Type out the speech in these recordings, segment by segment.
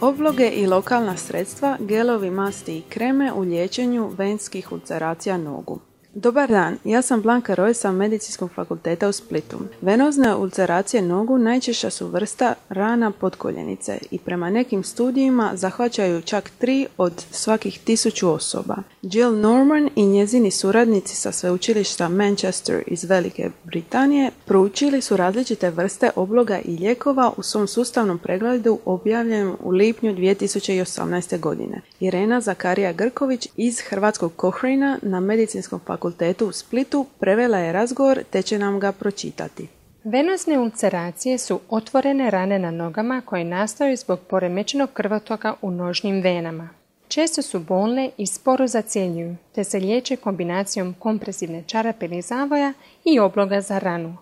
Obloge i lokalna sredstva, gelovi, masti i kreme u liječenju venskih ulceracija nogu. Dobar dan, ja sam Blanka Roj sa Medicinskog fakulteta u Splitu. Venozne ulceracije nogu najčešća su vrsta rana podkoljenice i prema nekim studijima zahvaćaju čak tri od svakih tisuću osoba. Jill Norman i njezini suradnici sa sveučilišta Manchester iz Velike Britanije proučili su različite vrste obloga i lijekova u svom sustavnom pregledu objavljenom u lipnju 2018. godine. Irena Zakarija Grković iz Hrvatskog Cochrane na Medicinskom fakultetu fakultetu u Splitu prevela je razgovor te će nam ga pročitati. Venozne ulceracije su otvorene rane na nogama koje nastaju zbog poremećenog krvotoka u nožnim venama. Često su bolne i sporo zacjeljuju, te se liječe kombinacijom kompresivne čarape ili zavoja i obloga za ranu.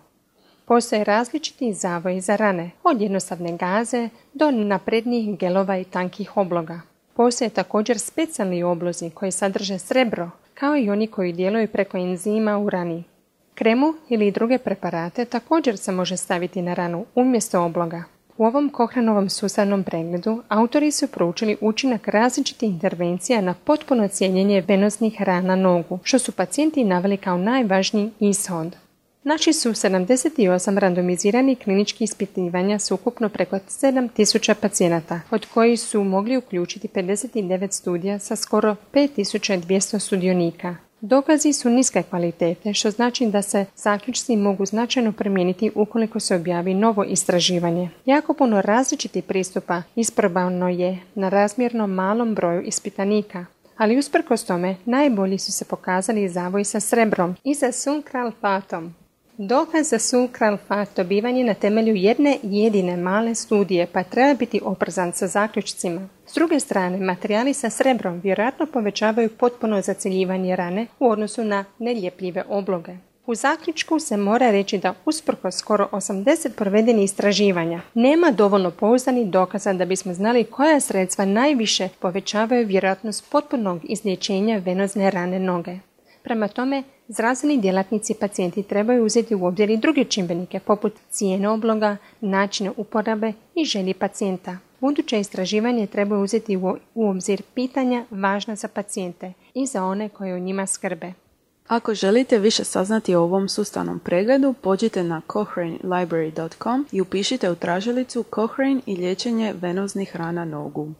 Postoje različiti zavoji za rane, od jednostavne gaze do naprednijih gelova i tankih obloga. Postoje također specijalni oblozi koji sadrže srebro, kao i oni koji djeluju preko enzima u rani. Kremu ili druge preparate također se može staviti na ranu umjesto obloga. U ovom Kohranovom sustavnom pregledu autori su proučili učinak različitih intervencija na potpuno cijenjenje venoznih rana nogu, što su pacijenti naveli kao najvažniji ishod. Naši su 78 randomiziranih kliničkih ispitivanja s ukupno preko 7000 pacijenata, od kojih su mogli uključiti 59 studija sa skoro 5200 sudionika. Dokazi su niske kvalitete, što znači da se zaključci mogu značajno promijeniti ukoliko se objavi novo istraživanje. Jako puno različitih pristupa isprobano je na razmjerno malom broju ispitanika, ali usprkos tome najbolji su se pokazali zavoj sa srebrom i sa sunkralpatom. Dokaz za fat dobivan je na temelju jedne jedine male studije, pa treba biti oprezan sa zaključcima. S druge strane, materijali sa srebrom vjerojatno povećavaju potpuno zaciljivanje rane u odnosu na neljepljive obloge. U zaključku se mora reći da usprko skoro 80 provedenih istraživanja nema dovoljno pouzdanih dokaza da bismo znali koja sredstva najviše povećavaju vjerojatnost potpunog izlječenja venozne rane noge. Prema tome, zdravstveni djelatnici i pacijenti trebaju uzeti u obzir i druge čimbenike poput cijene obloga, načina uporabe i želji pacijenta. Buduće istraživanje treba uzeti u obzir pitanja važna za pacijente i za one koje o njima skrbe. Ako želite više saznati o ovom sustavnom pregledu, pođite na cochranelibrary.com i upišite u tražilicu Cochrane i liječenje venoznih rana nogu.